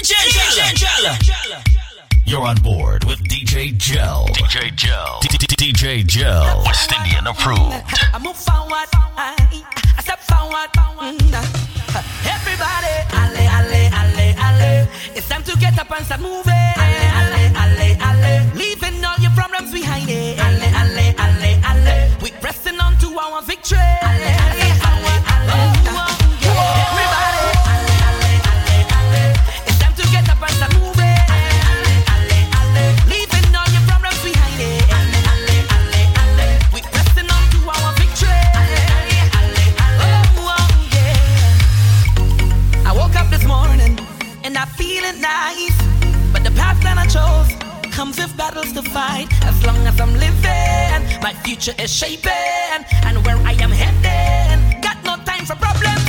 DJ Jella. You're on board with DJ JEL. DJ JEL. DJ JEL. West Indian approved. I move forward. I step forward. Mm-hmm. Everybody, alle, alle, alle, alle. It's time to get up and start moving. Alle, alle, alle, alle. Leaving all your problems behind. Alle, alle, alle, alle. We're pressing on to our victory. Alle, alle. knife. But the path that I chose comes with battles to fight. As long as I'm living, my future is shaping. And where I am heading, got no time for problems.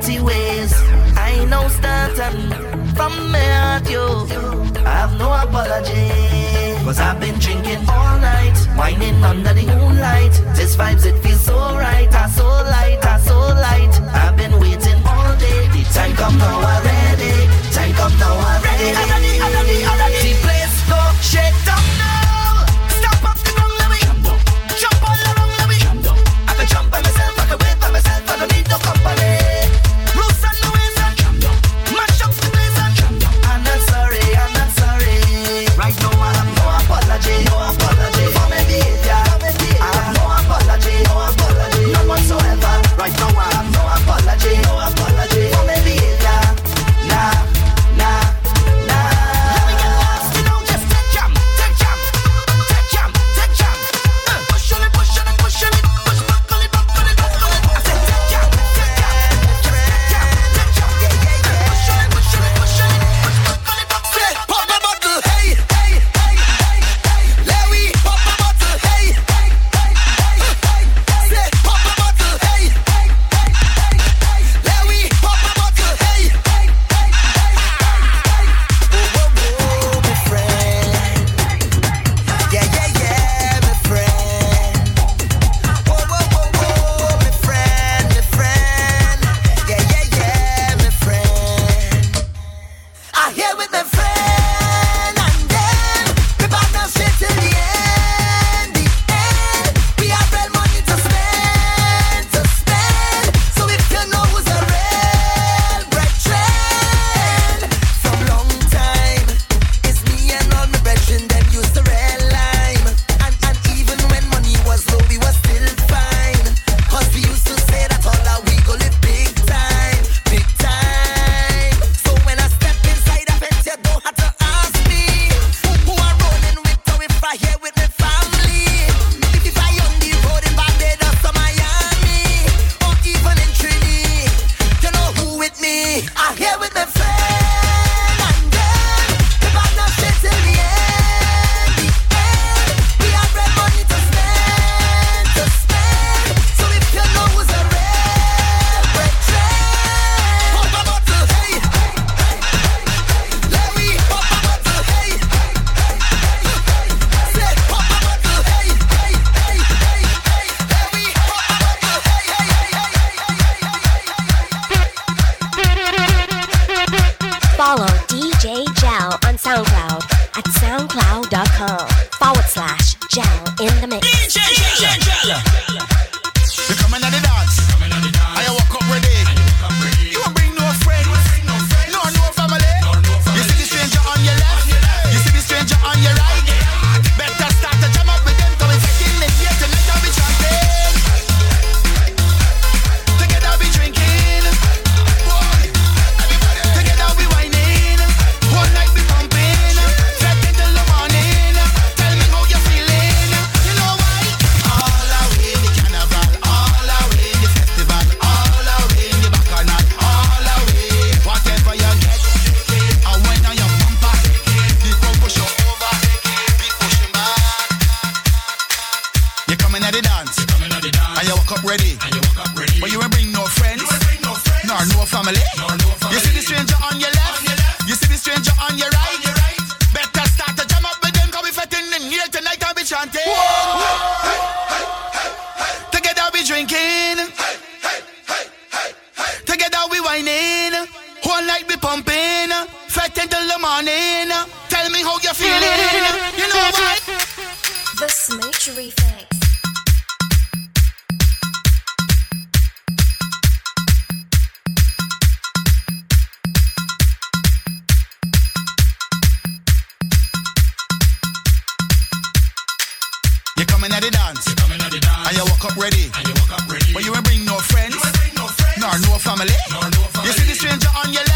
naughty ways. I know starting from me at you. I have no apology. Cause I've been drinking all night, whining under the moonlight. This vibes, it feels so right, I so light, I so light. I've been waiting all day. The time come now already. Time come now already. I'm ready, I'm ready, I'm ready. The place go shake. family. You see the stranger on your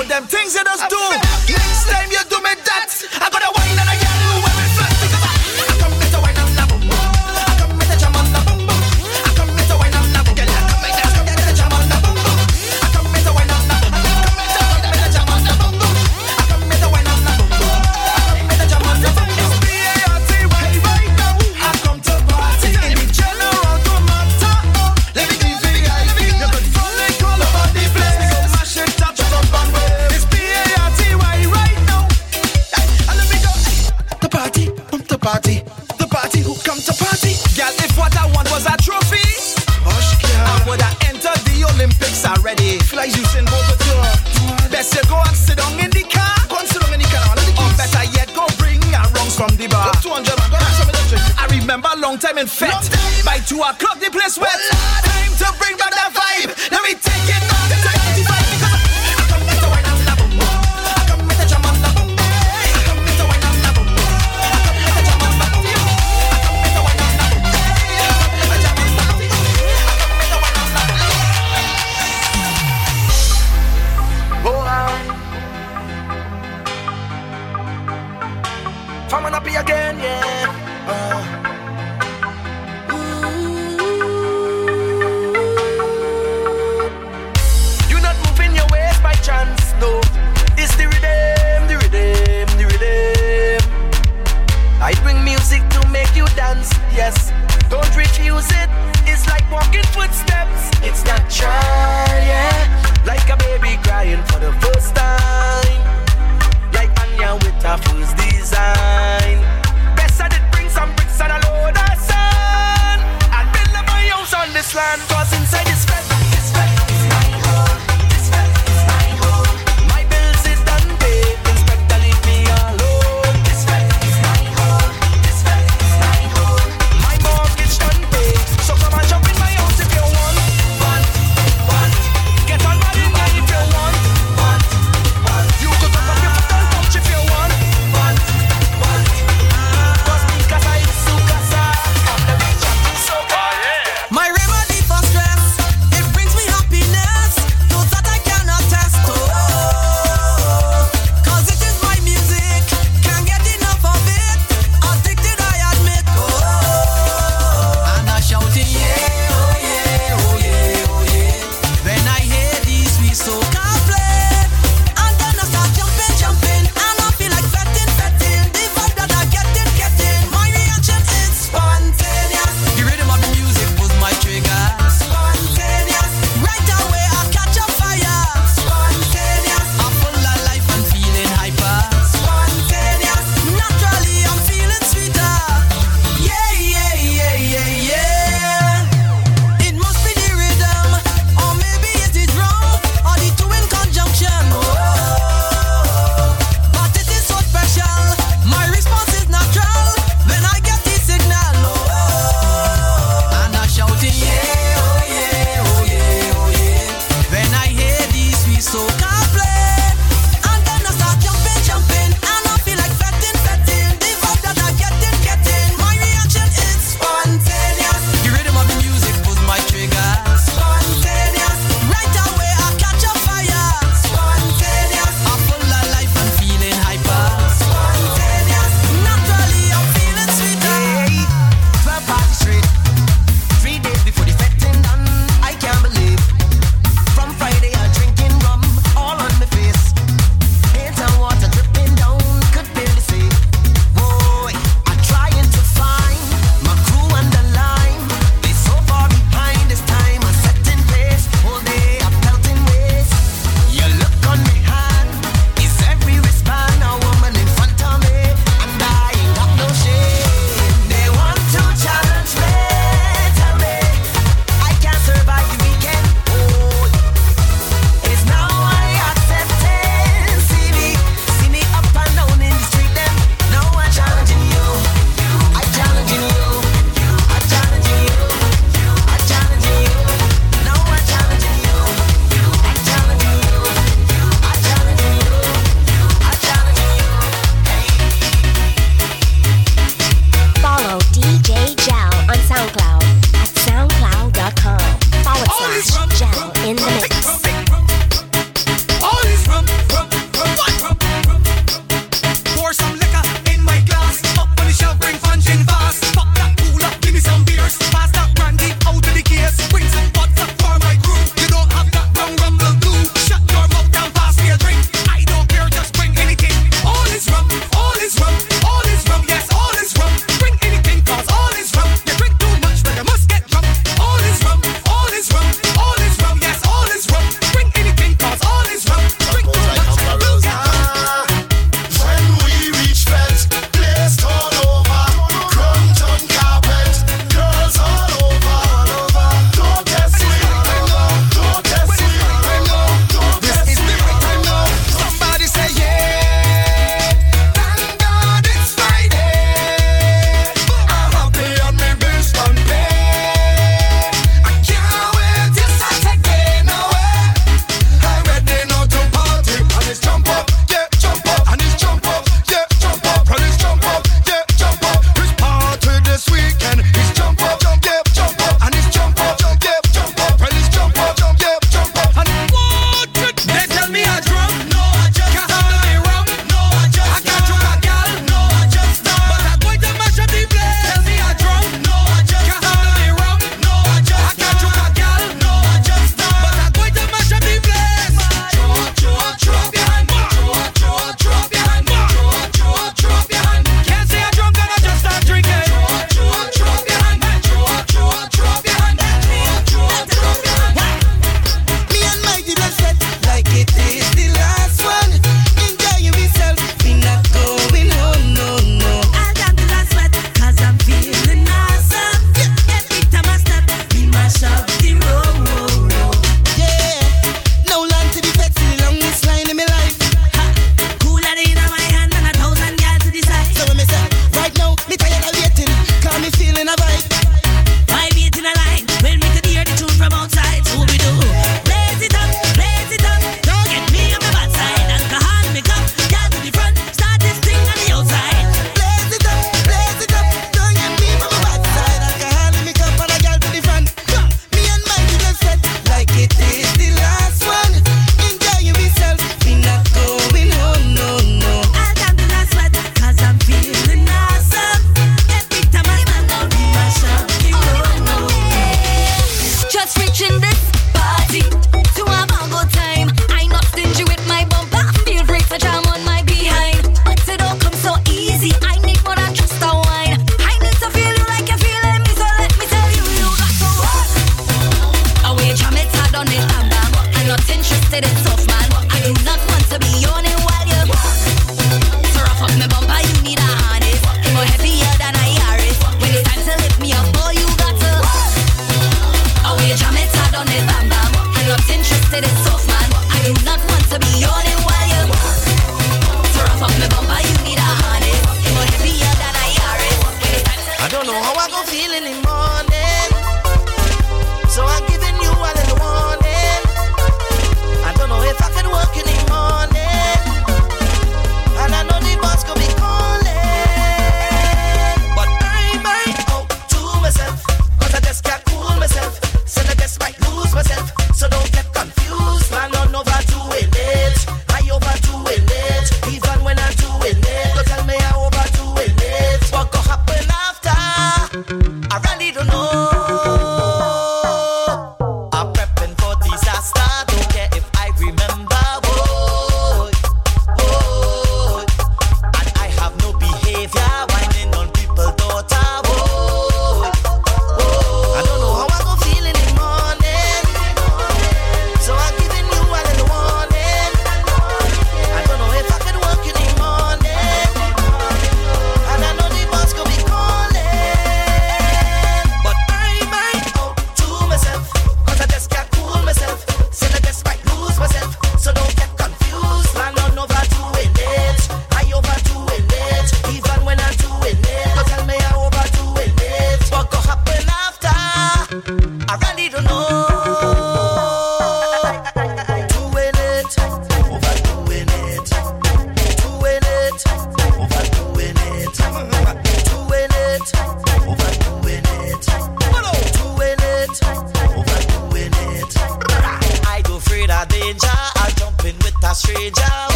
about them things you just do.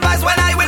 advice when I